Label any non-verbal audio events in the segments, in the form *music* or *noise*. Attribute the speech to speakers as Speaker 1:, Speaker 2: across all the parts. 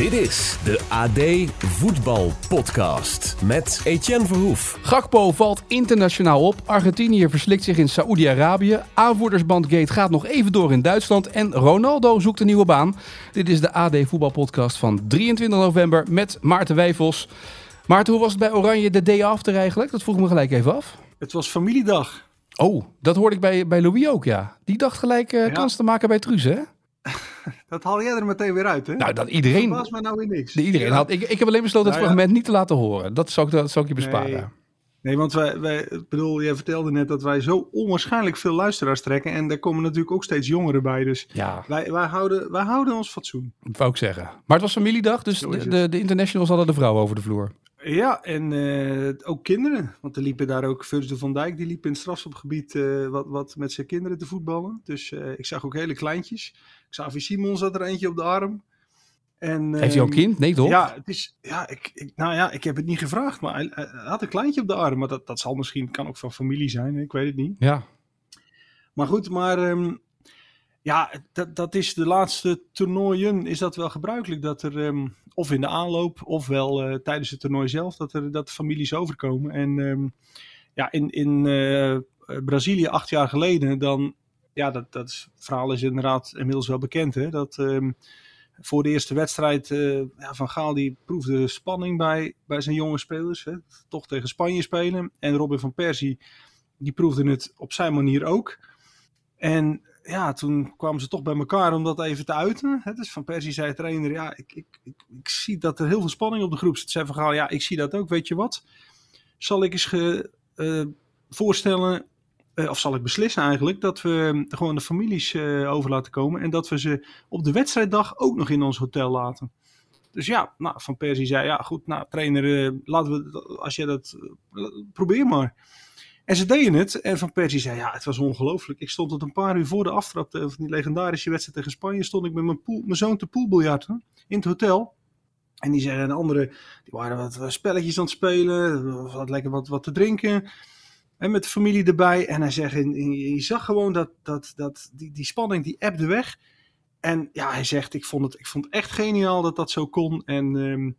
Speaker 1: Dit is de AD Voetbal Podcast met Etienne Verhoef.
Speaker 2: Gakpo valt internationaal op. Argentinië verslikt zich in Saoedi-Arabië. Aanvoerdersbandgate gaat nog even door in Duitsland. En Ronaldo zoekt een nieuwe baan. Dit is de AD Voetbal Podcast van 23 november met Maarten Wijfels. Maarten, hoe was het bij Oranje de day after eigenlijk? Dat vroeg me gelijk even af.
Speaker 3: Het was familiedag.
Speaker 2: Oh, dat hoorde ik bij, bij Louis ook, ja. Die dacht gelijk uh, kans te maken bij Truus, hè? *laughs*
Speaker 3: dat haal jij er meteen weer uit, hè?
Speaker 2: Nou, dat iedereen...
Speaker 3: Dat was maar nou weer niks.
Speaker 2: Iedereen had... Ik, ik heb alleen besloten nou, het fragment ja. niet te laten horen. Dat zou ik, dat zou ik je besparen.
Speaker 3: Nee. Nee, want wij, wij, bedoel, jij vertelde net dat wij zo onwaarschijnlijk veel luisteraars trekken. En daar komen natuurlijk ook steeds jongeren bij. Dus
Speaker 2: ja.
Speaker 3: wij, wij, houden, wij houden ons fatsoen.
Speaker 2: Dat wou ik zeggen. Maar het was familiedag, dus de, de, de, internationals hadden de vrouw over de vloer.
Speaker 3: Ja, en uh, ook kinderen. Want er liepen daar ook Virgil van Dijk, die liep in het strafschopgebied uh, wat, wat met zijn kinderen te voetballen. Dus uh, ik zag ook hele kleintjes. Xavi Simons zat er eentje op de arm. En,
Speaker 2: Heeft hij ook kind? Nee toch?
Speaker 3: Ja, het is, ja, ik, ik, nou ja, ik heb het niet gevraagd, maar hij, hij, had een kleintje op de arm. Maar dat, dat zal misschien, kan ook van familie zijn, ik weet het niet.
Speaker 2: Ja.
Speaker 3: Maar goed, maar um, ja, dat, dat is de laatste toernooien, is dat wel gebruikelijk dat er, um, of in de aanloop, ofwel uh, tijdens het toernooi zelf, dat er dat families overkomen. En um, ja, in, in uh, Brazilië acht jaar geleden, dan, ja, dat, dat verhaal is inderdaad inmiddels wel bekend, hè, dat voor de eerste wedstrijd, uh, ja, Van Gaal die proefde spanning bij, bij zijn jonge spelers. Hè. Toch tegen Spanje spelen. En Robin van Persie, die proefde het op zijn manier ook. En ja, toen kwamen ze toch bij elkaar om dat even te uiten. Hè. Dus Van Persie zei trainer, ja, ik, ik, ik, zie dat er heel veel spanning op de groep zit. Zei Van Gaal, ja, ik zie dat ook. Weet je wat? Zal ik eens ge, uh, voorstellen of zal ik beslissen eigenlijk, dat we gewoon de families uh, over laten komen. En dat we ze op de wedstrijddag ook nog in ons hotel laten. Dus ja, nou, Van Persie zei, ja goed, nou trainer, uh, laten we, als jij dat, probeer maar. En ze deden het. En Van Persie zei, ja, het was ongelooflijk. Ik stond tot een paar uur voor de aftrap van die legendarische wedstrijd tegen Spanje, stond ik met mijn, mijn zoon te poolbiljarten in het hotel. En die zeggen, en de anderen, die waren wat spelletjes aan het spelen, wat lekker wat, wat te drinken. En met de familie erbij. En hij zegt, je zag gewoon dat, dat, dat die, die spanning, die appde weg. En ja, hij zegt, ik vond het, ik vond echt geniaal dat dat zo kon. En um,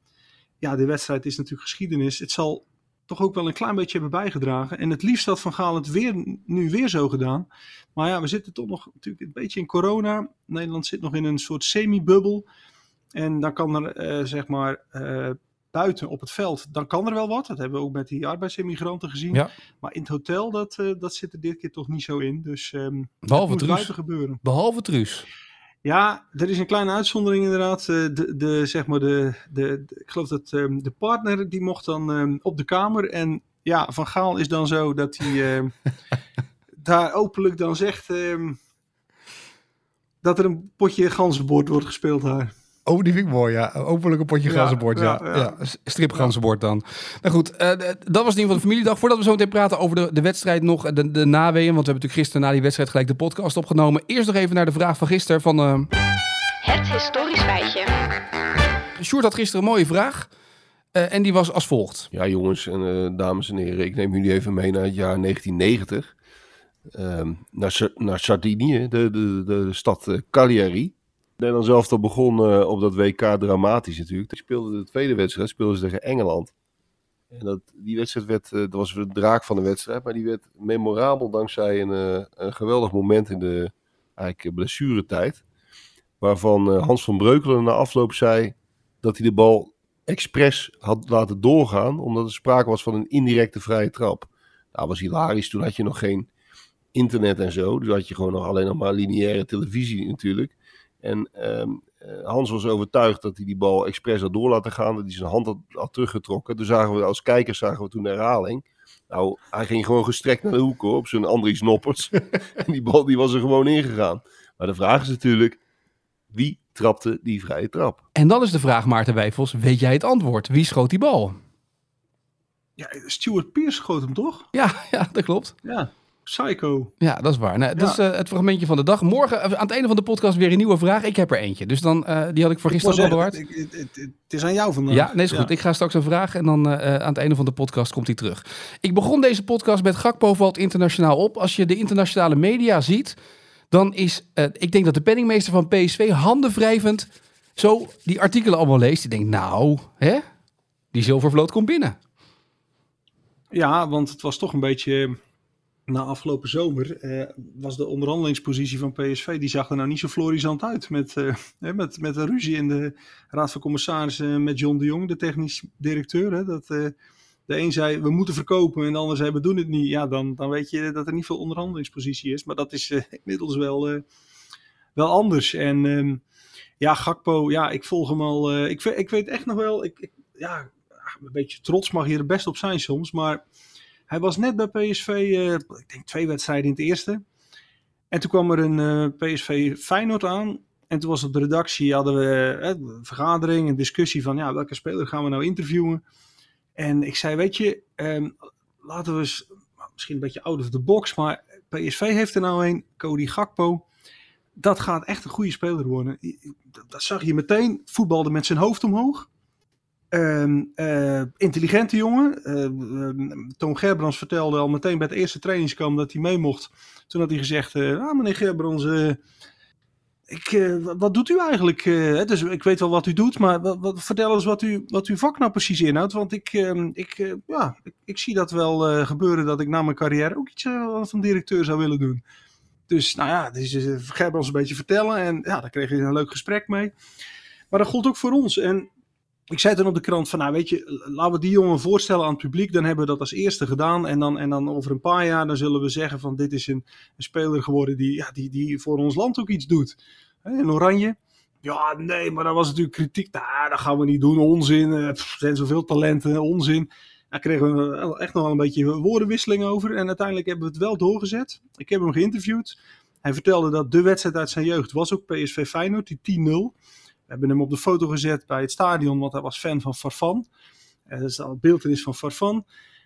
Speaker 3: ja, de wedstrijd is natuurlijk geschiedenis. Het zal toch ook wel een klein beetje hebben bijgedragen. En het liefst had Van Gaal het weer, nu weer zo gedaan. Maar ja, we zitten toch nog natuurlijk een beetje in corona. Nederland zit nog in een soort semi-bubbel. En dan kan er, uh, zeg maar... Uh, buiten op het veld, dan kan er wel wat. Dat hebben we ook met die arbeidsimmigranten gezien.
Speaker 2: Ja.
Speaker 3: Maar in het hotel, dat, uh, dat zit er dit keer toch niet zo in. Dus um,
Speaker 2: Behalve
Speaker 3: moet buiten gebeuren.
Speaker 2: Behalve Truus.
Speaker 3: Ja, er is een kleine uitzondering inderdaad. De, de, zeg maar de, de, de ik geloof dat um, de partner, die mocht dan um, op de kamer. En ja, Van Gaal is dan zo dat hij *laughs* daar openlijk dan zegt... dat er een potje ganzenbord wordt gespeeld daar.
Speaker 2: Oh, die vind ik mooi, ja. Openlijk een potje ja, ganzenbord, ja. ja, ja. Stripganzenbord dan. Nou goed, uh, dat was in ieder geval de familiedag. Voordat we zo meteen praten over de, de wedstrijd nog, de, de naweeën. Want we hebben natuurlijk gisteren na die wedstrijd gelijk de podcast opgenomen. Eerst nog even naar de vraag van gisteren van... Uh...
Speaker 4: Het historisch feitje.
Speaker 2: Sjoerd had gisteren een mooie vraag. Uh, en die was als volgt.
Speaker 5: Ja jongens en dames en heren, ik neem jullie even mee naar het jaar 1990. Ehm, naar, naar Sardinië, de, de, de stad Cagliari. Nederland zelf begon uh, op dat WK dramatisch natuurlijk. Die speelde de tweede wedstrijd, speelden ze tegen Engeland. En dat, die wedstrijd werd, uh, dat was de draak van de wedstrijd, maar die werd memorabel dankzij een, uh, een geweldig moment in de eigenlijk blessuretijd. Waarvan Hans van Breukelen na afloop zei dat hij de bal expres had laten doorgaan, omdat er sprake was van een indirecte vrije trap. Nou, was hilarisch. Toen had je nog geen internet en zo. Dus had je gewoon nog alleen nog maar lineaire televisie natuurlijk. En um, Hans was overtuigd dat hij die bal expres had door laten gaan. Dat hij zijn hand had, had teruggetrokken. Toen zagen we als kijkers zagen we toen de herhaling. Nou, hij ging gewoon gestrekt naar de hoek hoor, op zijn Andries Noppers. *laughs* en die bal die was er gewoon ingegaan. Maar de vraag is natuurlijk, wie trapte die vrije trap?
Speaker 2: En dan is de vraag, Maarten Wijfels, weet jij het antwoord? Wie schoot die bal?
Speaker 3: Ja, Stuart Pearce schoot hem toch?
Speaker 2: Ja, *laughs* ja dat klopt.
Speaker 3: Ja, psycho.
Speaker 2: Ja, dat is waar. Nou, dat is eh, het fragmentje van de dag. Morgen eh, aan het einde van de podcast weer een nieuwe vraag. Ik heb er eentje. Dus dan, eh, die had ik voor gisteren
Speaker 3: wou
Speaker 2: al bewaard.
Speaker 3: het- is aan jou vandaag.
Speaker 2: Ja, nee, is goed. Ik ga straks een vraag en dan aan het einde van de podcast komt hij terug. Ik begon deze podcast met Gakpo valt internationaal op. Als je de internationale media ziet, dan is, ik denk dat de penningmeester van PSV handenwrijvend zo die artikelen allemaal leest. Die denkt, nou, hè, die zilvervloot komt binnen.
Speaker 3: Ja, want het was toch een beetje. Na afgelopen zomer eh, was de onderhandelingspositie van PSV. Die zag er nou niet zo florisant uit. Met, hè, met, met een ruzie in de Raad van Commissarissen met John de Jong, de technisch directeur. Hè, dat, eh, de een zei we moeten verkopen en de ander zei we doen het niet. Ja, dan, dan weet je dat er niet veel onderhandelingspositie is. Maar dat is inmiddels wel, wel anders. En ehm, ja, Gakpo, ja, ik volg hem al. ik, ik weet echt nog wel. Ik, ja, een beetje trots mag je er best op zijn soms. Maar hij was net bij PSV, eh, ik denk twee wedstrijden in het eerste. En toen kwam er een eh, PSV Feyenoord aan. En toen was op de redactie, hadden we eh, een vergadering, een discussie van ja, welke speler gaan we nou interviewen. En ik zei, weet je, ehm, laten we eens, misschien een beetje out of the box, maar PSV heeft er nou een, Cody Gakpo. Dat gaat echt een goede speler worden. Dat- Dat zag je meteen, voetbalde met zijn hoofd omhoog. Ehm, eh, intelligente jongen. Ehm, Toon Gerbrands vertelde al meteen bij het eerste trainingskamp dat hij mee mocht. Toen had hij gezegd: eh, ah, meneer Gerbrands, eh, ik, wat- doet u eigenlijk? dus ik weet wel wat u doet, maar wat, vertel eens wat, u, wat uw vak nou precies inhoudt. Want ik, ik, ja, ik, ik zie dat wel gebeuren dat ik na mijn carrière ook iets van directeur zou willen doen. Dus nou ja, dus uh, Gerbrands een beetje vertellen en ja, daar kreeg je een leuk gesprek mee. Maar dat gold ook voor ons. En ik zei toen op de krant van, nou weet je, laten we die jongen voorstellen aan het publiek. Dan hebben we dat als eerste gedaan. En dan, en dan over een paar jaar, dan zullen we zeggen van, dit is een, speler geworden die, ja, die, die voor ons land ook iets doet. In Oranje. Ja, nee, maar dat was natuurlijk kritiek. Nou, dat gaan we niet doen. Onzin. eh, Er zijn zoveel talenten. Onzin. Daar kregen we echt nog wel een beetje woordenwisseling over. En uiteindelijk hebben we het wel doorgezet. Ik heb hem geïnterviewd. Hij vertelde dat de wedstrijd uit zijn jeugd was ook PSV Feyenoord, die 10-0. Hebben hem op de foto gezet bij het stadion, want hij was fan van Farfan. Eh, dat is al beeldenis van Farfan.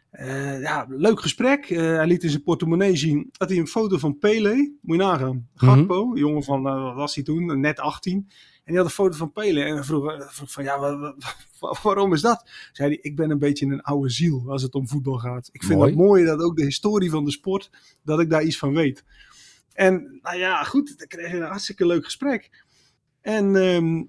Speaker 3: Eh, ja, leuk gesprek. Eh, hij liet in zijn portemonnee zien dat hij een foto van Pele, moet je nagaan. Gakpo, jongen van, wat was hij toen, net 18. En die had een foto van Pele. En vroeg, vroeg van, ja, wa- wa- wa- waarom is dat? Zei hij, ik ben een beetje een oude ziel als het om voetbal gaat. Ik vind het mooi dat ook de historie van de sport, dat ik daar iets van weet. En nou ja, goed, dan kreeg je een hartstikke leuk gesprek. En, ehm,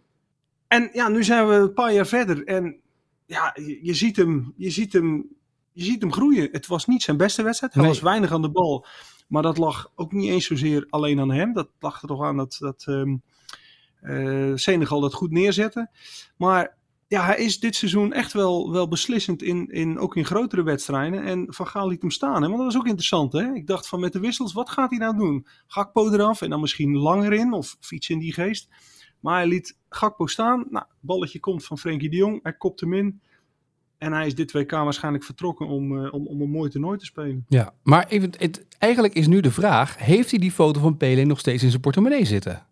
Speaker 3: en ja, nu zijn we een paar jaar verder. En ja, je, je ziet hem, je ziet hem, je ziet hem groeien. Het was niet zijn beste wedstrijd. Hij
Speaker 2: Nee.
Speaker 3: was weinig aan de bal. Maar dat lag ook niet eens zozeer alleen aan hem. Dat lag er toch aan dat, dat ehm, eh, Senegal dat goed neerzette. Maar ja, hij is dit seizoen echt wel, wel beslissend, in, in, ook in grotere wedstrijden. En Van Gaal liet hem staan. Hè? Want dat was ook interessant. Hè? Ik dacht van met de wissels, wat gaat hij nou doen? Gakpo eraf en dan misschien langer in of, of iets in die geest. Maar hij liet Gakpo staan. Nou, balletje komt van Frenkie de Jong. Hij kopt hem in. En hij is dit WK waarschijnlijk vertrokken om, eh, om, om een mooi toernooi te spelen.
Speaker 2: Ja, maar even, het, eigenlijk is nu de vraag, heeft hij die foto van Pele nog steeds in zijn portemonnee zitten?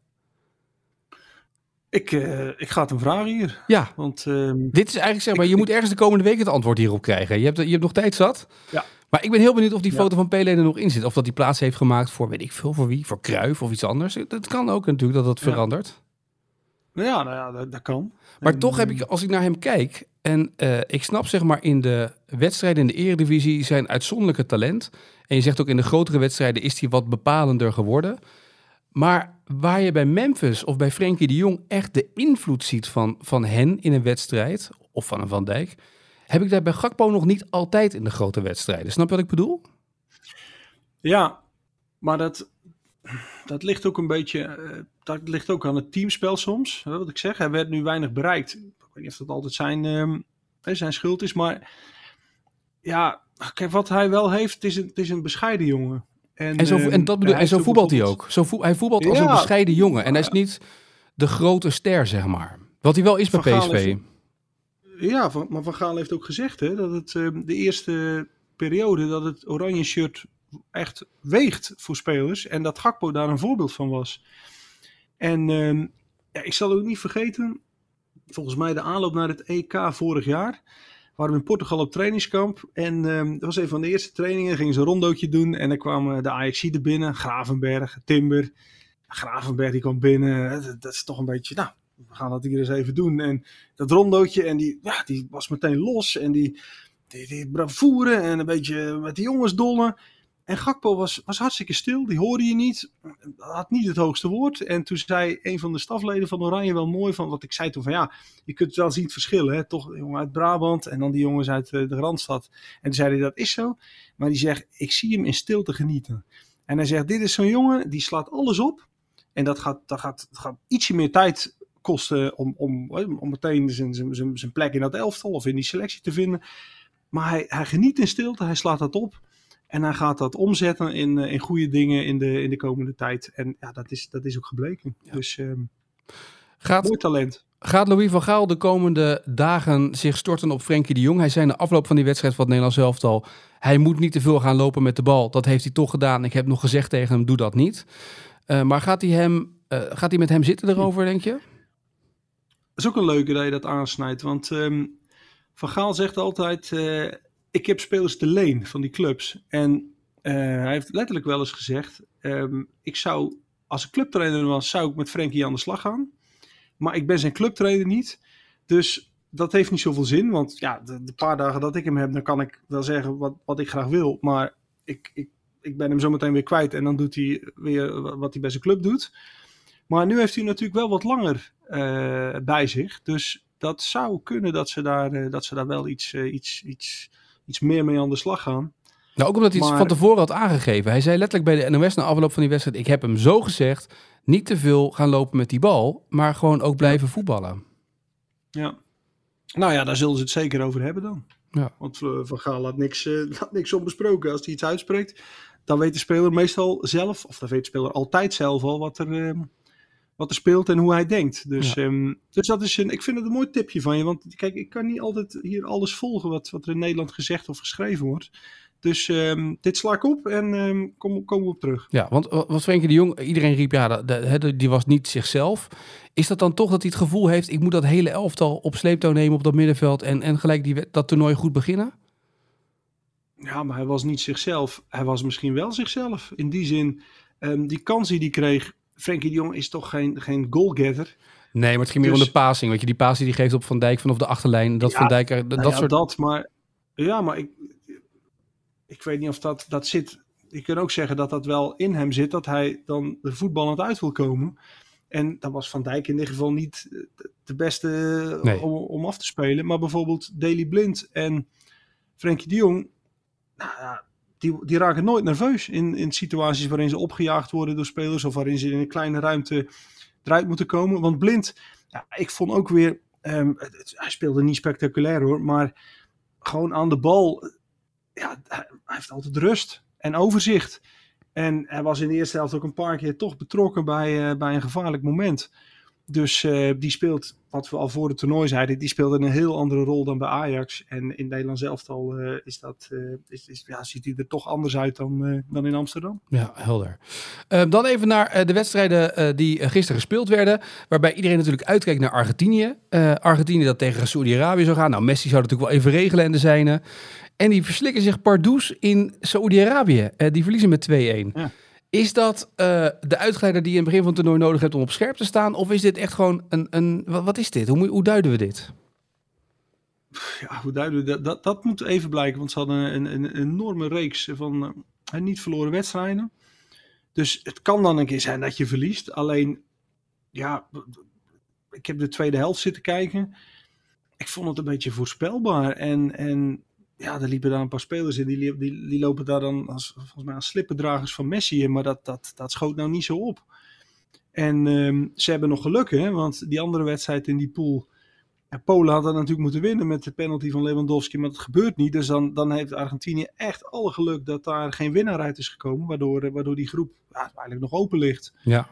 Speaker 3: Ik, eh, ik ga het hem vragen hier.
Speaker 2: Ja,
Speaker 3: Want ehm,
Speaker 2: dit is eigenlijk zeg maar, je moet ergens de komende week het antwoord hierop krijgen. Je hebt, je hebt nog tijd zat.
Speaker 3: Ja.
Speaker 2: Maar ik ben heel benieuwd of die
Speaker 3: Ja.
Speaker 2: foto van Pele er nog in zit. Of dat die plaats heeft gemaakt voor, weet ik veel, voor wie? Voor Kruif of iets anders. Dat kan ook natuurlijk dat dat verandert.
Speaker 3: Nou ja, nou ja dat, dat kan.
Speaker 2: Maar
Speaker 3: En,
Speaker 2: toch heb
Speaker 3: ehm,
Speaker 2: ik, als ik naar hem kijk, en eh, ik snap zeg maar in de wedstrijden in de eredivisie zijn uitzonderlijke talent. En je zegt ook in de grotere wedstrijden is hij wat bepalender geworden. Maar waar je bij Memphis of bij Frenkie de Jong echt de invloed ziet van, van hen in een wedstrijd, of van een Van Dijk, heb ik daar bij Gakpo nog niet altijd in de grote wedstrijden. Snap je wat ik bedoel?
Speaker 3: Ja, maar dat, dat ligt ook een beetje. Dat ligt ook aan het teamspel soms. Wat ik zeg, hij werd nu weinig bereikt. Ik weet niet of dat altijd zijn, ehm, zijn schuld is. Maar ja, kijk, wat hij wel heeft, het is een, het is een bescheiden jongen.
Speaker 2: En zo,
Speaker 3: ehm,
Speaker 2: en dat bedoel,
Speaker 3: hij
Speaker 2: en zo voetbalt hij ook. Zo hij voetbalt als een bescheiden jongen. En hij is niet de grote ster, zeg maar. Wat hij wel is bij PSV.
Speaker 3: heeft- Ja, van, maar Van Gaal heeft ook gezegd hè, dat het ehm, de eerste periode dat het oranje shirt echt weegt voor spelers. En dat Gakpo daar een voorbeeld van was. En ehm, ik zal ook niet vergeten, volgens mij de aanloop naar het EK vorig jaar. waren we in Portugal op trainingskamp. En ehm, dat was een van de eerste trainingen. Gingen ze een rondootje doen. En dan kwamen de er binnen. Gravenberg, Timber. Gravenberg die kwam binnen. Dat, dat is toch een beetje, nou, we gaan dat hier eens even doen. En dat rondootje, en die, ja, die was meteen los. En die, die, die bravoure en een beetje met die jongens dollen. En Gakpo was, was hartstikke stil, die hoorde je niet, had niet het hoogste woord. En toen zei een van de stafleden van Oranje wel mooi van wat ik zei toen van ja, je kunt wel zien het verschil, hè? toch jongen uit Brabant en dan die jongens uit eh, de Randstad. En toen zei hij dat is zo, maar die zegt ik zie hem in stilte genieten. En hij zegt dit is zo'n jongen, die slaat alles op en dat gaat, dat gaat, dat gaat ietsje meer tijd kosten om, om, om meteen zijn, zijn, zijn plek in dat elftal of in die selectie te vinden. Maar hij, hij geniet in stilte, hij slaat dat op. En hij gaat dat omzetten in, eh, in goede dingen in de, in de komende tijd. En ja, dat is, dat is ook gebleken. Dus um, gaat, mooi talent.
Speaker 2: Gaat Louis van Gaal de komende dagen zich storten op Frenkie de Jong? Hij zei in de afloop van die wedstrijd van het Nederlands elftal... hij moet niet te veel gaan lopen met de bal. Dat heeft hij toch gedaan. Ik heb nog gezegd tegen hem, doe dat niet. Uh, maar gaat hij, hem, uh, gaat hij met hem zitten erover, denk je?
Speaker 3: Dat is ook een leuke dat je dat aansnijdt. Want um, Van Gaal zegt altijd ik heb spelers te leen van die clubs. En uh, hij heeft letterlijk wel eens gezegd: um, ik zou, als ik clubtrainer was, zou ik met Frenkie aan de slag gaan. Maar ik ben zijn clubtrainer niet. Dus dat heeft niet zoveel zin. Want ja, de, paar dagen dat ik hem heb, dan kan ik wel zeggen wat, wat ik graag wil. Maar ik, ik, ik ben hem zometeen weer kwijt. En dan doet hij weer wat hij bij zijn club doet. Maar nu heeft hij natuurlijk wel wat langer uh, bij zich. Dus dat zou kunnen dat ze daar, uh, dat ze daar wel iets, iets, iets iets meer mee aan de slag gaan.
Speaker 2: Nou, ook omdat hij het van tevoren had aangegeven. Hij zei letterlijk bij de NOS na afloop van die wedstrijd: Ik heb hem zo gezegd, niet te veel gaan lopen met die bal, maar gewoon ook blijven voetballen.
Speaker 3: Ja. Nou ja, daar zullen ze het zeker over hebben dan. Ja. Want eh, Van Gaal laat niks, uh, *laughs* laat niks onbesproken. Als hij iets uitspreekt, dan weet de speler meestal zelf, of dan weet de speler altijd zelf al wat er, uh, wat er speelt en hoe hij denkt. Dus, ja. dus dat is een, ik vind het een mooi tipje van je. Want kijk, ik kan niet altijd hier alles volgen wat, wat er in Nederland gezegd of geschreven wordt. Dus um, dit sla ik op en um, kom, komen we op terug.
Speaker 2: Ja, want wat Frenkie de Jong, iedereen riep ja, die was niet zichzelf. Is dat dan toch dat hij het gevoel heeft, ik moet dat hele elftal op sleeptouw nemen op dat middenveld en, en gelijk die, dat toernooi goed beginnen?
Speaker 3: Ja, maar hij was niet zichzelf. Hij was misschien wel zichzelf. In die zin, um, die kans die hij kreeg, Frenkie de Jong is toch geen, geen goalgetter.
Speaker 2: Nee, maar het ging meer dus, om de passing. Weet je, die passing die geeft op Van Dijk vanaf de achterlijn. Dat
Speaker 3: ja,
Speaker 2: Van Dijk, dat,
Speaker 3: nou ja,
Speaker 2: soort...
Speaker 3: dat, maar ja, maar ik, ik weet niet of dat, dat zit. Je kunt ook zeggen dat dat wel in hem zit, dat hij dan de voetballend uit wil komen. En dat was Van Dijk in dit geval niet de beste nee. om, om, af te spelen. Maar bijvoorbeeld Daley Blind en Frenkie de Jong. Nou ja, die, die raken nooit nerveus in, in situaties waarin ze opgejaagd worden door spelers. Of waarin ze in een kleine ruimte eruit moeten komen. Want Blind, ja, ik vond ook weer. Um, hij speelde niet spectaculair hoor. Maar gewoon aan de bal. Ja, hij, heeft altijd rust en overzicht. En hij was in de eerste helft ook een paar keer toch betrokken bij, uh, bij een gevaarlijk moment. Dus uh, die speelt, wat we al voor het toernooi zeiden, die speelde een heel andere rol dan bij Ajax. En in Nederland zelf al uh, is dat, uh, is, is, ja, ziet hij er toch anders uit dan, dan in Amsterdam.
Speaker 2: Ja, helder. dan even naar de wedstrijden die gisteren gespeeld werden. Waarbij iedereen natuurlijk uitkijkt naar Argentinië. Argentinië dat tegen Saudi-Arabië zou gaan. Nou, Messi zou natuurlijk wel even regelen en de zijne. En die verslikken zich pardoes in Saudi-Arabië. die verliezen met 2-1. Ja. Is dat uh, de uitgeleider die je in het begin van het toernooi nodig hebt om op scherp te staan? Of is dit echt gewoon een. een wat, is dit? Hoe, hoe duiden we dit?
Speaker 3: Ja, hoe duiden we dat? Dat, dat moet even blijken, want ze hadden een, een, enorme reeks van uh, niet verloren wedstrijden. Dus het kan dan een keer zijn dat je verliest. Alleen, ja, ik heb de tweede helft zitten kijken. Ik vond het een beetje voorspelbaar. En, en ja, er liepen daar een paar spelers in. Die, die, die lopen daar dan als, volgens mij als slippendragers van Messi in. Maar dat, dat, dat schoot nou niet zo op. En um, ze hebben nog geluk, hè. Want die andere wedstrijd in die pool... Ja, Polen had dat natuurlijk moeten winnen met de penalty van Lewandowski. Maar dat gebeurt niet. Dus dan, dan heeft Argentinië echt alle geluk dat daar geen winnaar uit is gekomen. Waardoor, waardoor die groep ja, eigenlijk nog open ligt.
Speaker 2: Ja.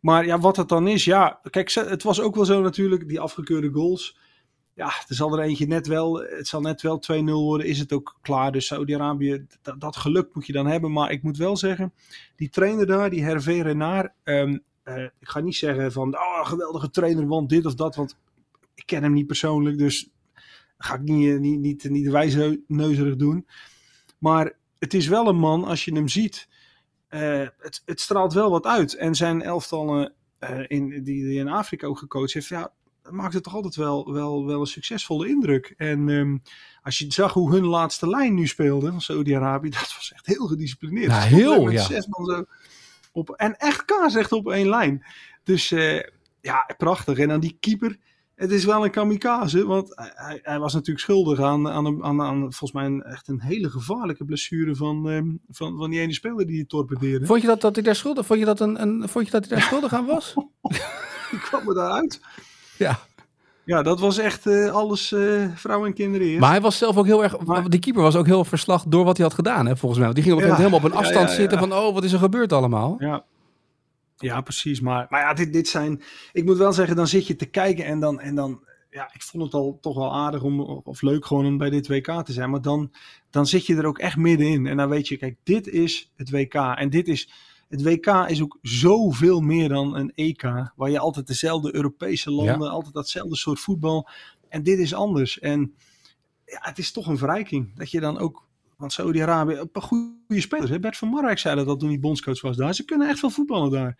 Speaker 3: Maar ja, wat het dan is, ja. Kijk, het was ook wel zo natuurlijk, die afgekeurde goals ja, er zal er eentje net wel, het zal net wel 2-0 worden, is het ook klaar. Dus Saudi-Arabië, dat, geluk moet je dan hebben. Maar ik moet wel zeggen, die trainer daar, die Hervé Renard, um, uh, ik ga niet zeggen van, oh, geweldige trainer, want dit of dat, want ik ken hem niet persoonlijk. Dus ga ik niet, eh, niet, niet, niet wijzneuzerig doen. Maar het is wel een man, als je hem ziet, eh, het, het straalt wel wat uit. En zijn elftallen eh, in, die die in Afrika ook gecoacht heeft, ja, dat maakte toch altijd wel, wel, wel een succesvolle indruk. En ehm, als je zag hoe hun laatste lijn nu speelde van Saudi-Arabië, *laughs* dat was echt heel gedisciplineerd.
Speaker 2: Heel, ja.
Speaker 3: Zes man zo op, en echt kaarsrecht op één lijn. Dus eh, ja, prachtig. En dan die keeper. Het is wel een kamikaze, want hij- hij, was natuurlijk schuldig aan, aan, een- aan, aan volgens mij een, echt een hele gevaarlijke blessure van, ehm, van, van die ene speler die torpedeerde.
Speaker 2: Vond je dat, dat hij daar schuldig, vond je dat een, een, vond je dat hij daar schuldig aan was? *laughs*
Speaker 3: Die kwam er daaruit.
Speaker 2: Ja.
Speaker 3: Ja, dat was echt eh, alles eh vrouwen en kinderen eerst.
Speaker 2: Maar hij was zelf ook heel erg.
Speaker 3: Maar-
Speaker 2: die keeper was ook heel verslag door wat hij had gedaan, hè, volgens mij. Want die ging op een helemaal op een afstand
Speaker 3: ja, ja,
Speaker 2: zitten van: oh, wat is er gebeurd allemaal?
Speaker 3: Ja. Ja, precies. Maar, maar ja, dit, dit zijn. Ik moet wel zeggen, dan zit je te kijken en dan. En dan ja, ik vond het al toch wel aardig om, of leuk gewoon om bij dit WK te zijn. Maar dan, dan zit je er ook echt middenin. En dan weet je, kijk, dit is het WK. En dit is. Het WK is ook zoveel meer dan een EK. Waar je altijd dezelfde Europese landen, altijd datzelfde soort voetbal. En dit is anders. En ja, het is toch een verrijking. Dat je dan ook. Want Saudi-Arabië, een paar goede spelers. Hè? Bert van Marwijk zei dat al toen hij bondscoach was daar. Ze kunnen echt wel voetballen daar.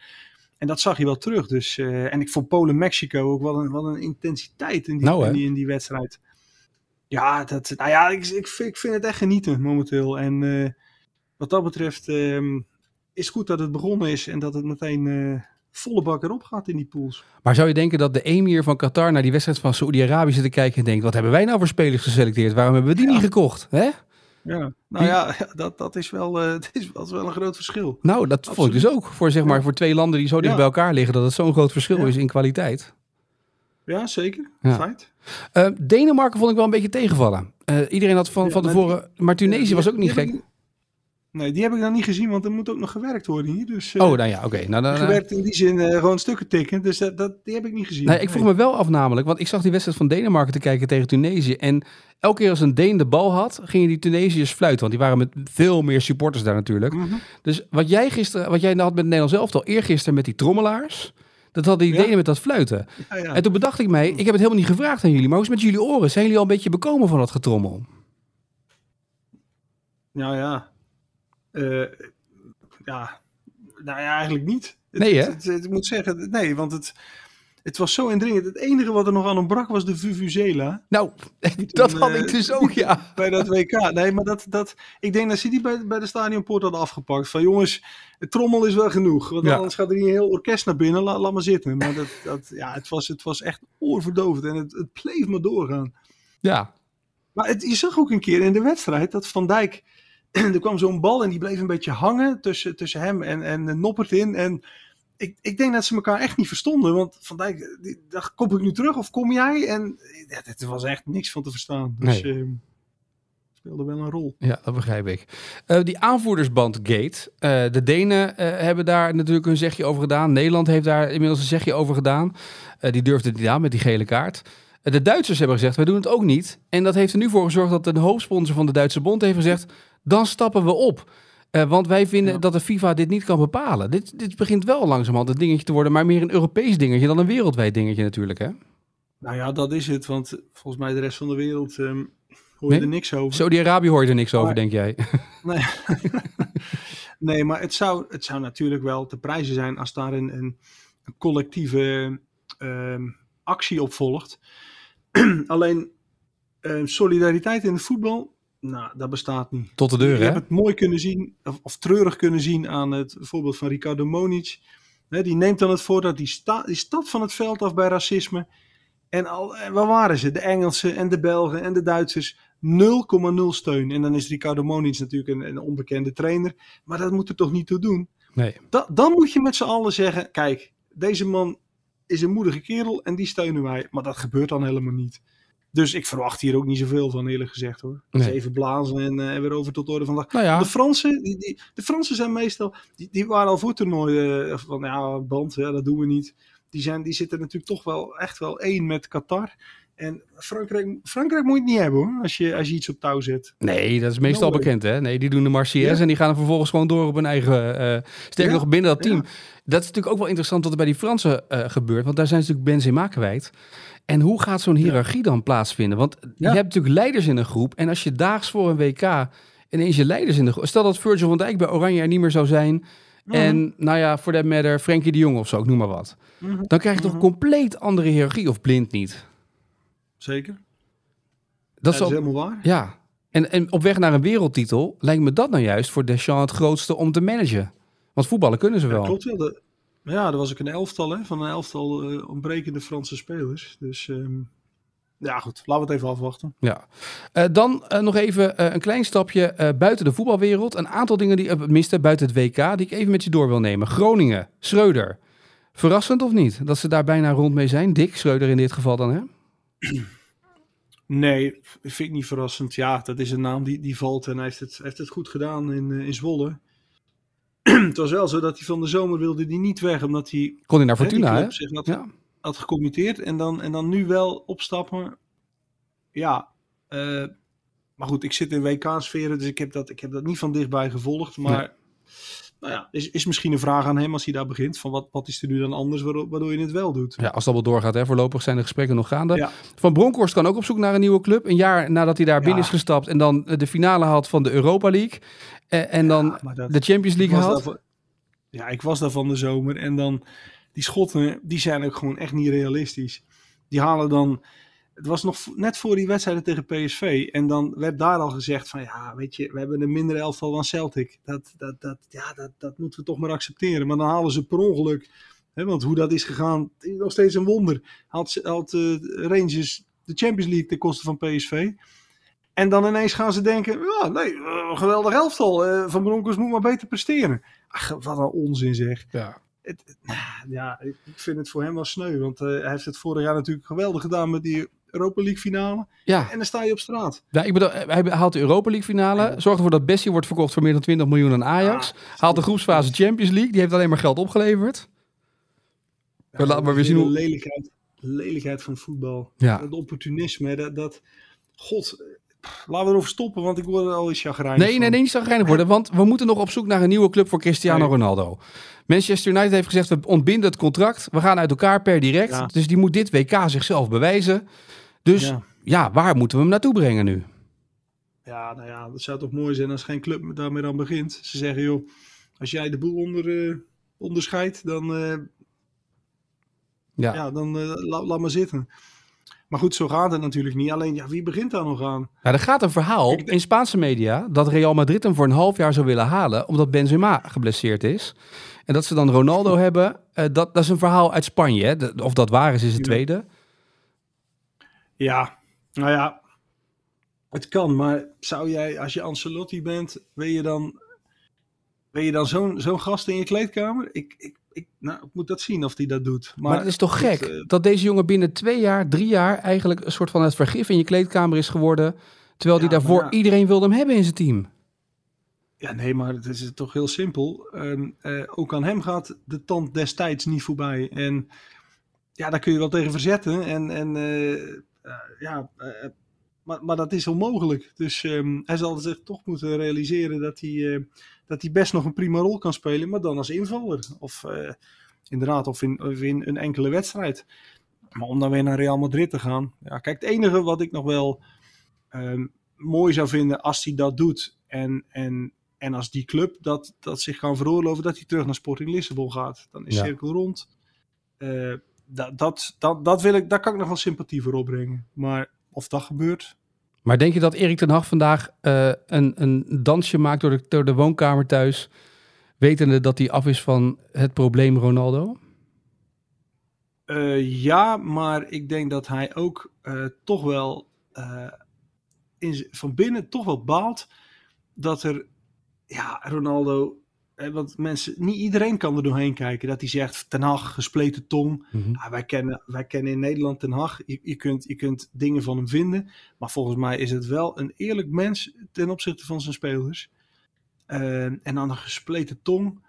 Speaker 3: En dat zag je wel terug. Dus, eh, en ik vond Polen-Mexico ook wel een, wel een intensiteit in die,
Speaker 2: Nou,
Speaker 3: in die, in die wedstrijd. Ja, dat, nou ja ik, ik vind het echt genieten momenteel. En eh, wat dat betreft ehm, is goed dat het begonnen is. En dat het meteen eh, volle bak erop gaat in die pools.
Speaker 2: Maar zou je denken dat de emir van Qatar naar die wedstrijd van Saoedi-Arabië zit te kijken en denkt: wat hebben wij nou voor spelers geselecteerd? Waarom hebben we die niet gekocht? Hè?
Speaker 3: Ja, nou ja, *laughs* dat, dat, is wel, eh, *laughs* dat, is, dat is wel een groot verschil.
Speaker 2: Nou, dat vond ik dus ook. Voor, zeg maar,
Speaker 3: Ja.
Speaker 2: voor twee landen die zo dicht
Speaker 3: Ja.
Speaker 2: bij elkaar liggen, dat het zo'n groot verschil is in kwaliteit.
Speaker 3: Ja, zeker.
Speaker 2: Ja.
Speaker 3: Feit.
Speaker 2: Eh, Denemarken vond ik wel een beetje tegenvallen. Iedereen had van,
Speaker 3: Ja,
Speaker 2: van tevoren. maar Tunesië was ook niet gek.
Speaker 3: Nee, die heb ik dan niet gezien, want er moet ook nog gewerkt worden hier. Dus, eh,
Speaker 2: Oh, nou ja, oké. Nou, dan, eh,
Speaker 3: gewerkt in die zin eh, gewoon stukken tikken. Dus dat, dat, die heb ik niet gezien.
Speaker 2: Nee, ik vroeg me wel af namelijk, want ik zag die wedstrijd van Denemarken te kijken tegen Tunesië. En elke keer als een Deen de bal had, gingen die Tunesiërs fluiten. Want die waren met veel meer supporters daar natuurlijk.
Speaker 3: Mhm.
Speaker 2: Dus wat jij gisteren, wat jij had met het Nederlands elftal, eergisteren met die trommelaars. Dat hadden die
Speaker 3: Ja.
Speaker 2: Denen met dat fluiten.
Speaker 3: Ja, ja.
Speaker 2: En toen bedacht ik mij, ik heb het helemaal niet gevraagd aan jullie. Maar hoe is het met jullie oren? Zijn jullie al een beetje bekomen van dat getrommel?
Speaker 3: Nou ja. Eh, ja. Nou ja, eigenlijk niet.
Speaker 2: Nee, hè?
Speaker 3: het- moet zeggen, nee, want het, het was zo indringend. Het enige wat er nog aan ontbrak was de Vuvuzela
Speaker 2: Nou, *laughs* dat
Speaker 3: toen,
Speaker 2: had ik dus ook, ja. *laughs*
Speaker 3: bij dat WK. Nee, maar dat, dat, ik denk dat ze die bij, bij de stadionpoort hadden afgepakt. Van jongens, het trommel is wel genoeg. Want
Speaker 2: Ja.
Speaker 3: anders gaat er een heel orkest naar binnen. La- laat maar zitten. Maar dat, dat, ja, het, was, het was echt oorverdovend. En het, het bleef maar doorgaan.
Speaker 2: Ja,
Speaker 3: Maar het, je zag ook een keer in de wedstrijd dat Van Dijk. *clears throat* er kwam zo'n bal en die bleef een beetje hangen tussen, tussen hem en, en Noppert in. En ik, ik denk dat ze elkaar echt niet verstonden. Want Van Dijk die, dacht: kom ik nu terug of kom jij? En ja, het was echt niks van te verstaan. Dus
Speaker 2: Nee.
Speaker 3: ehm, speelde wel een rol.
Speaker 2: Ja, dat begrijp ik. Eh, die aanvoerdersbandgate. eh de Denen eh, hebben daar natuurlijk hun zegje over gedaan. Nederland heeft daar inmiddels een zegje over gedaan. Die durfde het niet aan met die gele kaart. De Duitsers hebben gezegd, wij doen het ook niet. En dat heeft er nu voor gezorgd dat de hoofdsponsor van de Duitse bond heeft gezegd... dan stappen we op. Eh, want wij vinden
Speaker 3: Ja.
Speaker 2: dat de FIFA dit niet kan bepalen. Dit, dit begint wel langzamerhand een dingetje te worden... maar meer een Europees dingetje dan een wereldwijd dingetje natuurlijk. Hè?
Speaker 3: Nou ja, dat is het. Want volgens mij de rest van de wereld ehm, hoor je
Speaker 2: Nee?
Speaker 3: er niks over.
Speaker 2: Saudi-Arabië hoort er niks over, denk jij? *laughs*
Speaker 3: Nee, *laughs* nee maar het zou, het zou natuurlijk wel te prijzen zijn als daar een, een, een collectieve ehm, actie op volgt. *clears throat* Alleen ehm, solidariteit in het voetbal, nou, dat bestaat niet.
Speaker 2: Tot de deur,
Speaker 3: Je
Speaker 2: hè?
Speaker 3: hebt het mooi kunnen zien, of, of treurig kunnen zien aan het voorbeeld van Ricardo Monic. Hè, die neemt dan het voor dat die, sta, die stapt van het veld af bij racisme. En, al, en waar waren ze? De Engelsen en de Belgen en de Duitsers. 0,0 steun. En dan is Ricardo Monic natuurlijk een, een onbekende trainer. Maar dat moet er toch niet toe doen?
Speaker 2: Nee.
Speaker 3: Da- dan moet je met z'n allen zeggen: kijk, deze man is een moedige kerel en die steunen wij. Maar dat gebeurt dan helemaal niet. Dus ik verwacht hier ook niet zoveel van, eerlijk gezegd hoor.
Speaker 2: Nee.
Speaker 3: Even blazen en, eh, weer over tot de orde van de dag.
Speaker 2: Nou ja,
Speaker 3: De Fransen, die, die, de Fransen zijn meestal, die, die waren al voor eh, van ja, band, ja, dat doen we niet. Die, zijn, die zitten natuurlijk toch wel echt wel één met Qatar. En Frankrijk, Frankrijk moet je het niet hebben hoor, als je, als je iets op touw zet.
Speaker 2: Nee, dat is meestal
Speaker 3: No way.
Speaker 2: bekend, hè? Nee, die doen de Marseillaise
Speaker 3: Ja.
Speaker 2: en die gaan er vervolgens gewoon door op hun eigen... sterker
Speaker 3: Ja,
Speaker 2: nog, binnen dat team. Dat is natuurlijk ook wel interessant wat er bij die Fransen gebeurt. Want daar zijn ze natuurlijk Benzema kwijt. En hoe gaat zo'n hiërarchie dan plaatsvinden? Want je
Speaker 3: Ja.
Speaker 2: hebt natuurlijk leiders in een groep. En als je daags voor een WK ineens je leiders in de groep... Stel dat Virgil van Dijk bij Oranje er niet meer zou zijn. En nou ja, voor dat matter, Frenkie de Jong of zo, ik noem maar wat.
Speaker 3: Mhm.
Speaker 2: Dan krijg je toch een compleet andere hiërarchie. Of blind niet.
Speaker 3: Zeker.
Speaker 2: Dat
Speaker 3: Dat
Speaker 2: is
Speaker 3: is
Speaker 2: al-
Speaker 3: helemaal waar.
Speaker 2: Ja. En, en op weg naar een wereldtitel lijkt me dat nou juist voor Deschamps het grootste om te managen. Want voetballen kunnen ze wel.
Speaker 3: Klopt wel. De, ja, er was ook een elftal hè, van een elftal eh, ontbrekende Franse spelers. Dus ehm, ja, goed. Laten we het even afwachten.
Speaker 2: Ja. Eh, dan eh, nog even een klein stapje buiten de voetbalwereld. Een aantal dingen die misten buiten het WK, die ik even met je door wil nemen. Groningen, Schreuder. Verrassend of niet? Dat ze daar bijna rond mee zijn. Dick Schreuder in dit geval dan, hè?
Speaker 3: Nee, vind ik niet verrassend. Ja, dat is een naam die, die valt en hij heeft het, heeft het goed gedaan in, in Zwolle. *clears throat* het was wel zo dat hij van de zomer wilde die niet weg, omdat hij
Speaker 2: Kon hij naar Fortuna, hè?
Speaker 3: zich had,
Speaker 2: Ja.
Speaker 3: had gecommitteerd. En dan, en dan nu wel opstappen. Ja, eh, maar goed, ik zit in WK-sferen, dus ik heb, dat, ik heb dat niet van dichtbij gevolgd. Maar nou ja, is, is misschien een vraag aan hem als hij daar begint. Van wat, wat is er nu dan anders waardoor, waardoor je het wel doet?
Speaker 2: Ja, als dat wel doorgaat, hè. Voorlopig zijn de gesprekken nog gaande.
Speaker 3: Ja.
Speaker 2: Van Bronckhorst kan ook op zoek naar een nieuwe club. Een jaar nadat hij daar
Speaker 3: Ja.
Speaker 2: binnen is gestapt en dan eh, de finale had van de Europa League. Eh, en dan
Speaker 3: Ja, maar dat-
Speaker 2: de Champions League haalt.
Speaker 3: ja, ik was daar van de zomer. En dan, die schotten, die zijn ook gewoon echt niet realistisch. Die halen dan, het was nog net voor die wedstrijden tegen PSV. En dan werd daar al gezegd van, ja, weet je, we hebben een minder elftal dan Celtic. Dat, dat, dat, ja, dat, dat moeten we toch maar accepteren. Maar dan halen ze per ongeluk, hè, want hoe dat is gegaan, is nog steeds een wonder. Haalt, haalt eh, Rangers de Champions League ten koste van PSV. En dan ineens gaan ze denken, ja, nee, eh, geweldig elftal. eh, van Broncos moet maar beter presteren. Ach, wat een onzin zeg.
Speaker 2: Ja.
Speaker 3: Het, het- ja, ik vind het voor hem wel sneu. Want eh, hij heeft het vorig jaar natuurlijk geweldig gedaan met die Europa League finale.
Speaker 2: ja.
Speaker 3: En dan sta je op straat.
Speaker 2: Ja, ik bedoel, hij haalt de Europa League finale. Zorgt ervoor dat Bessie wordt verkocht voor meer dan 20 miljoen aan Ajax. Haalt de groepsfase Champions League. Die heeft alleen maar geld opgeleverd. Maar laat maar weer zien hoe-
Speaker 3: lelijkheid, lelijkheid van voetbal.
Speaker 2: Ja.
Speaker 3: Het opportunisme. Dat, dat, God, eh, laten we erover stoppen, want ik word er al eens chagrijnig
Speaker 2: Nee, nee,
Speaker 3: van.
Speaker 2: nee, niet zagrijnig worden. Want we moeten nog op zoek naar een nieuwe club voor Cristiano
Speaker 3: Nee.
Speaker 2: Ronaldo. Manchester United heeft gezegd, we ontbinden het contract. We gaan uit elkaar per direct.
Speaker 3: Ja.
Speaker 2: Dus die moet dit WK zichzelf bewijzen. Dus ja.
Speaker 3: Ja.
Speaker 2: waar moeten we hem naartoe brengen nu?
Speaker 3: Ja, nou ja, dat zou toch mooi zijn als geen club daarmee aan begint. Ze zeggen, joh, als jij de boel onder, eh, onderscheidt, dan, eh,
Speaker 2: Ja.
Speaker 3: ja. dan eh, la- laat maar zitten. Maar goed, zo gaat het natuurlijk niet. Alleen, ja, wie begint daar nog aan?
Speaker 2: Ja, er gaat een verhaal in Spaanse media dat Real Madrid hem voor een half jaar zou willen halen, omdat Benzema geblesseerd is. En dat ze dan Ronaldo *laughs* hebben. eh, dat, dat is een verhaal uit Spanje. Hè? De- of dat waar is, is het tweede.
Speaker 3: Ja, nou ja, het kan. Maar zou jij, als je Ancelotti bent, wil je dan, wil je dan zo'n zo'n gast in je kleedkamer? Ik, ik, ik, nou, ik moet dat zien of hij dat doet. Maar,
Speaker 2: Maar, het is toch gek
Speaker 3: eh,
Speaker 2: dat deze jongen binnen twee jaar, drie jaar eigenlijk een soort van het vergif in je kleedkamer is geworden. Terwijl
Speaker 3: Ja,
Speaker 2: die daarvoor
Speaker 3: ja.
Speaker 2: iedereen wilde hem hebben in zijn team.
Speaker 3: Ja, nee, maar het is toch heel simpel. Ehm, eh, ook aan hem gaat de tand destijds niet voorbij. En ja, daar kun je wel tegen verzetten. En, en eh, ja, maar, maar dat is onmogelijk. Dus ehm, hij zal zich toch moeten realiseren dat hij, dat hij best nog een prima rol kan spelen. Maar dan als invaller. Of eh, inderdaad, of in, of in een enkele wedstrijd. Maar om dan weer naar Real Madrid te gaan. Ja, kijk, het enige wat ik nog wel ehm, mooi zou vinden als hij dat doet. En, en, en als die club dat, dat zich kan veroorloven dat hij terug naar Sporting Lissabon gaat. Dan is
Speaker 2: Ja.
Speaker 3: cirkel rond. Eh, dat, dat, dat, dat wil ik, daar kan ik nog wel sympathie voor opbrengen. Maar of dat gebeurt,
Speaker 2: Maar denk je dat Erik ten Hag vandaag eh, een, een dansje maakt door de, woonkamer thuis, wetende dat hij af is van het probleem Ronaldo?
Speaker 3: Eh, ja, maar ik denk dat hij ook eh, toch wel in van binnen toch wel baalt dat er, ja, Ronaldo, want mensen, niet iedereen kan er doorheen kijken. Dat hij zegt, Ten Hag, gespleten tong. Ja, wij, kennen, wij kennen in Nederland Ten Hag. Je, je, kunt, je kunt dingen van hem vinden. Maar volgens mij is het wel een eerlijk mens ten opzichte van zijn spelers. Eh, en dan een gespleten tong.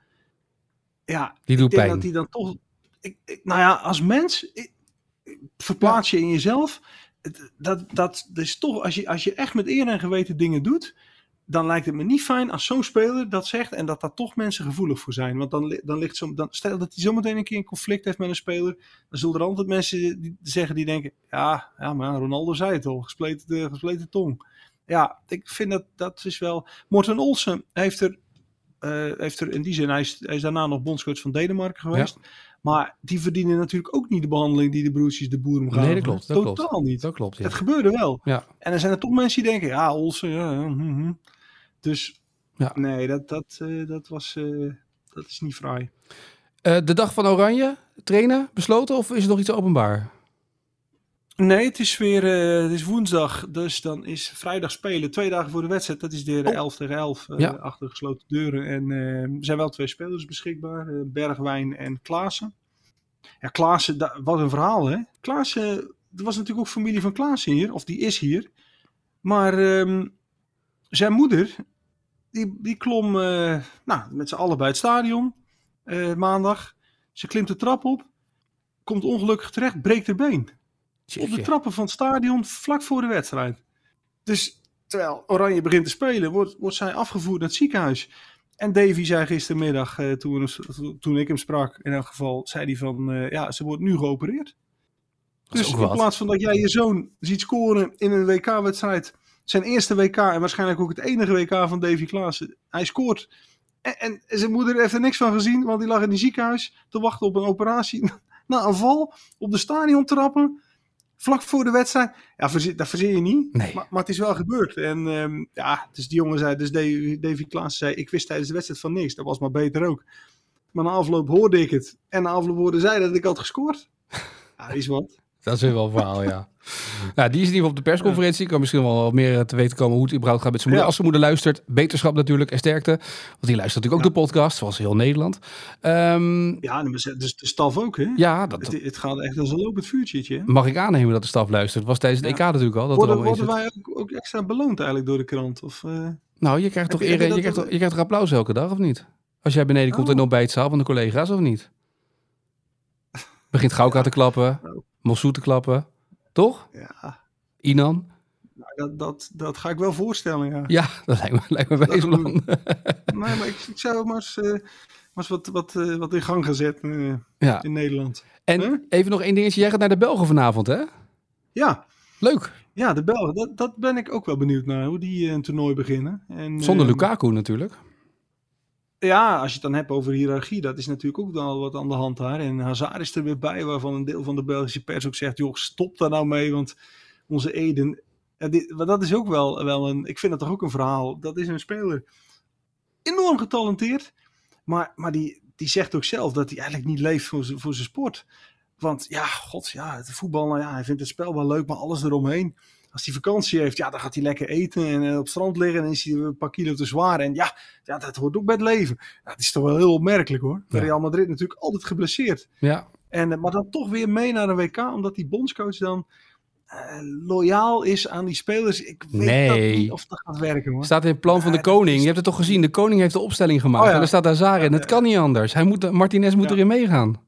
Speaker 3: Ja,
Speaker 2: Die doet
Speaker 3: ik denk
Speaker 2: pijn.
Speaker 3: dat hij dan toch... Ik, ik- nou ja, als mens ik- verplaats je in jezelf. Het- Dat, dat is toch, als je, als je echt met eer en geweten dingen doet... dan lijkt het me niet fijn als zo'n speler dat zegt en dat daar toch mensen gevoelig voor zijn. Want dan, dan ligt zo, dan, stel dat hij zometeen een keer een conflict heeft met een speler, dan zullen er altijd mensen die zeggen die denken, ja, ja maar Ronaldo zei het al, gespleten, de, gespleten tong. Ja, ik vind dat dat is wel. Morten Olsen heeft er, eh, heeft er in die zin, hij is, hij is daarna nog bondscoach van Denemarken geweest. Maar die verdienen natuurlijk ook niet de behandeling die de broertjes de boer gaven.
Speaker 2: Nee, dat klopt. Dat
Speaker 3: Totaal
Speaker 2: klopt.
Speaker 3: niet.
Speaker 2: Dat klopt, ja.
Speaker 3: Het gebeurde wel.
Speaker 2: Ja.
Speaker 3: En er zijn er toch mensen die denken, ja, Olsen, ja, ja, hm, hm. Dus
Speaker 2: Ja.
Speaker 3: nee, dat, dat, eh, dat was, eh, dat is niet fraai.
Speaker 2: Eh, de dag van Oranje, trainen, besloten of is er nog iets openbaar?
Speaker 3: Nee, het is weer, het is woensdag, dus dan is vrijdag spelen, twee dagen voor de wedstrijd. Dat is de
Speaker 2: Oh.
Speaker 3: 11 tegen 11, eh,
Speaker 2: Ja.
Speaker 3: achter gesloten deuren. En er zijn wel twee spelers beschikbaar, Bergwijn en Klaassen. Ja, Klaassen, wat een verhaal hè. Klaassen, er was natuurlijk ook familie van Klaassen hier, of die is hier. Maar ehm, zijn moeder, die, die klom eh, nou, met z'n allen bij het stadion eh, maandag. Ze klimt de trap op, komt ongelukkig terecht, breekt haar been op de trappen van het stadion vlak voor de wedstrijd. Dus terwijl Oranje begint te spelen, wordt, wordt zij afgevoerd naar het ziekenhuis. En Davy zei gistermiddag, eh, toen, toen ik hem sprak, in elk geval, zei hij van, ja, ze wordt nu geopereerd. Dus in plaats van dat jij je zoon ziet scoren in een WK-wedstrijd, zijn eerste WK en waarschijnlijk ook het enige WK van Davy Klaassen, hij scoort. En, en zijn moeder heeft er niks van gezien, want die lag in het ziekenhuis te wachten op een operatie. *laughs* Na een val op de stadiontrappen, vlak voor de wedstrijd. Ja, dat verzin je niet,
Speaker 2: Nee.
Speaker 3: maar, maar het is wel gebeurd. En ehm, ja, dus die jongen zei, dus Davy, Davy Klaassen zei, ik wist tijdens de wedstrijd van niks. Dat was maar beter ook. Maar na afloop hoorde ik het. En na afloop hoorde zij dat ik had gescoord. *laughs* Ja, is wat.
Speaker 2: Dat is weer wel een verhaal, ja. Nou, die is in ieder geval op de persconferentie. Kan misschien wel wat meer eh, te weten komen hoe het überhaupt gaat met zijn moeder.
Speaker 3: Ja.
Speaker 2: Als zijn moeder luistert, beterschap natuurlijk en sterkte. Want die luistert natuurlijk ook de podcast, zoals heel Nederland. Ehm,
Speaker 3: Ja, dus de staf ook, hè?
Speaker 2: ja, dat,
Speaker 3: Het, het gaat echt als een lopend vuurtje. Hè?
Speaker 2: mag ik aannemen dat de staf luistert. Was tijdens het
Speaker 3: Ja.
Speaker 2: EK natuurlijk al. Dat
Speaker 3: Worden, worden wij ook, ook extra beloond eigenlijk door de krant? Of, eh,
Speaker 2: Nou, je krijgt toch
Speaker 3: je-
Speaker 2: eer, je, krijgt, je krijgt applaus elke dag, of niet? Als jij beneden komt
Speaker 3: Oh.
Speaker 2: in de ontbijtzaal van de collega's, of niet? Begint Gauka te klappen,
Speaker 3: Oh.
Speaker 2: Mossou te klappen. Toch?
Speaker 3: ja,
Speaker 2: Inan?
Speaker 3: nou, dat, dat, dat ga ik wel voorstellen, ja.
Speaker 2: Ja, dat lijkt me, lijkt me plan. *laughs*
Speaker 3: Nee, maar ik, ik zou maar eens, maar eens wat, wat, eh, wat in gang gezet eh,
Speaker 2: Ja.
Speaker 3: in Nederland.
Speaker 2: En
Speaker 3: Huh?
Speaker 2: even nog één dingetje. Jij gaat naar de Belgen vanavond, hè?
Speaker 3: Ja,
Speaker 2: Leuk.
Speaker 3: ja de Belgen, dat, dat ben ik ook wel benieuwd naar, hoe die eh, een toernooi beginnen. En,
Speaker 2: Zonder
Speaker 3: eh,
Speaker 2: Lukaku natuurlijk.
Speaker 3: Ja, als je het dan hebt over hiërarchie, dat is natuurlijk ook wel wat aan de hand daar. En Hazard is er weer bij, waarvan een deel van de Belgische pers ook zegt, joh, stop daar nou mee, want onze Eden... Maar dat is ook wel, wel een, ik vind dat toch ook een verhaal. Dat is een speler, enorm getalenteerd, maar, maar die, die zegt ook zelf dat hij eigenlijk niet leeft voor voor zijn sport. Want ja, god, ja, het voetbal, nou ja, hij vindt het spel wel leuk, maar alles eromheen. Als hij vakantie heeft, ja, dan gaat hij lekker eten en eh, op het strand liggen en dan is hij een paar kilo te zwaar. En ja, ja dat hoort ook bij het leven. Ja, het is toch wel heel opmerkelijk hoor.
Speaker 2: Ja.
Speaker 3: Real Madrid natuurlijk altijd geblesseerd.
Speaker 2: Ja.
Speaker 3: En, eh, maar dan toch weer mee naar een WK, omdat die bondscoach dan eh, loyaal is aan die spelers. Ik weet
Speaker 2: Nee.
Speaker 3: dat niet of dat gaat werken hoor.
Speaker 2: Staat in het plan van de
Speaker 3: dat
Speaker 2: koning.
Speaker 3: is-
Speaker 2: Je hebt het toch gezien? De koning heeft de opstelling gemaakt.
Speaker 3: Oh ja.
Speaker 2: En daar staat daar Zara in. Het kan niet anders. Hij moet, Martinez moet erin meegaan.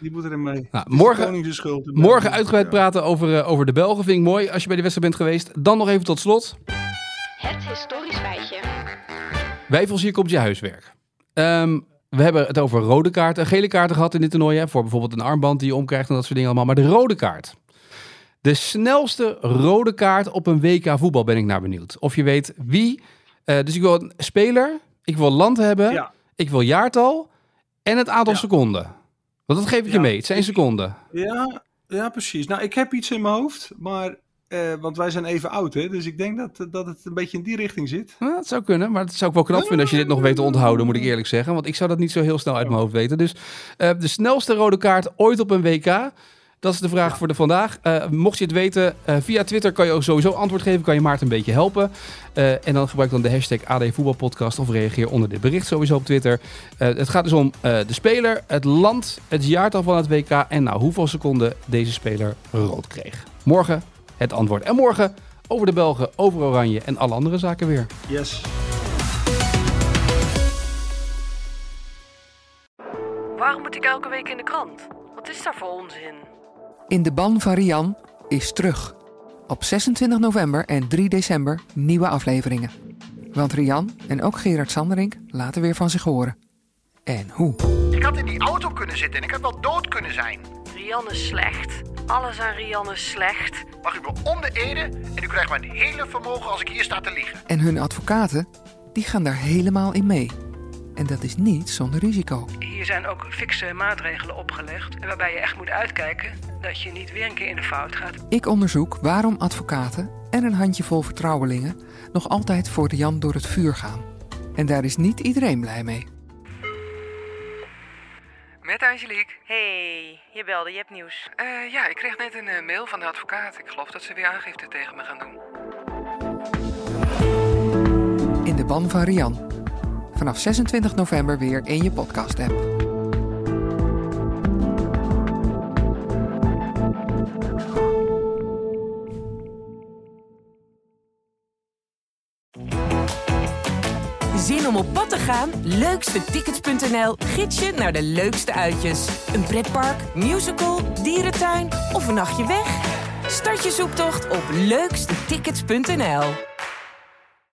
Speaker 3: Die moet erin mee.
Speaker 2: Nou, morgen-
Speaker 3: schuld.
Speaker 2: Morgen uitgebreid
Speaker 3: Ja.
Speaker 2: praten over, eh, over de Belgen. Vind ik mooi als je bij de wedstrijd bent geweest. Dan nog even tot slot.
Speaker 4: Het historisch feitje.
Speaker 2: Wijfels, hier komt je huiswerk. Ehm, we hebben het over rode kaarten, gele kaarten gehad in dit toernooi. Hè, voor bijvoorbeeld een armband die je omkrijgt en dat soort dingen allemaal. Maar de rode kaart. De snelste rode kaart op een WK voetbal ben ik naar benieuwd. Of je weet wie. eh, dus ik wil een speler, ik wil land hebben,
Speaker 3: Ja.
Speaker 2: ik wil jaartal en het aantal
Speaker 3: Ja.
Speaker 2: seconden. Want dat geef ik je mee. Het zijn seconden.
Speaker 3: Ja, ja, precies. Nou, ik heb iets in mijn hoofd, maar... eh, want wij zijn even oud, hè? Dus ik denk dat, dat het een beetje in die richting zit.
Speaker 2: Nou, dat zou kunnen, maar dat zou ik wel knap vinden als je dit nog weet te onthouden, moet ik eerlijk zeggen. Want ik zou dat niet zo heel snel uit mijn hoofd weten. Dus eh, de snelste rode kaart ooit op een WK. Dat is de vraag voor de vandaag. Eh, mocht je het weten, eh, via Twitter kan je ook sowieso antwoord geven. Kan je Maarten een beetje helpen. Eh, en dan gebruik dan de hashtag AD Voetbalpodcast of reageer onder dit bericht sowieso op Twitter. Eh, het gaat dus om eh, de speler, het land, het jaartal van het WK en nou hoeveel seconden deze speler rood kreeg. Morgen het antwoord. En morgen over de Belgen, over Oranje en alle andere zaken weer.
Speaker 3: Yes.
Speaker 6: Waarom moet ik elke week in de krant? Wat is daar voor onzin?
Speaker 7: In de ban van Rian is terug. Op 26 november en 3 december nieuwe afleveringen. Want Rian en ook Gerard Sanderink laten weer van zich horen. En hoe?
Speaker 8: Ik had in die auto kunnen zitten en ik had wel dood kunnen zijn.
Speaker 6: Rian is slecht. Alles aan Rian is slecht.
Speaker 8: Mag u me om de ede en u krijgt mijn hele vermogen als ik hier sta te liegen.
Speaker 7: En hun advocaten, die gaan daar helemaal in mee. En dat is niet zonder risico.
Speaker 6: Hier zijn ook fikse maatregelen opgelegd. Waarbij je echt moet uitkijken dat je niet weer een keer in de fout gaat.
Speaker 7: Ik onderzoek waarom advocaten en een handjevol vertrouwelingen nog altijd voor de Jan door het vuur gaan. En daar is niet iedereen blij mee. Met Angelique.
Speaker 9: Hey, je belde, je hebt nieuws.
Speaker 7: Eh, ja, ik kreeg net een eh, mail van de advocaat. Ik geloof dat ze weer aangifte tegen me gaan doen. In de ban van Rian. Vanaf 26 november weer in je podcast-app.
Speaker 10: Zin om op pad te gaan? Leukstetickets.nl gids je naar de leukste uitjes. Een pretpark, musical, dierentuin of een nachtje weg? Start je zoektocht op leukstetickets.nl.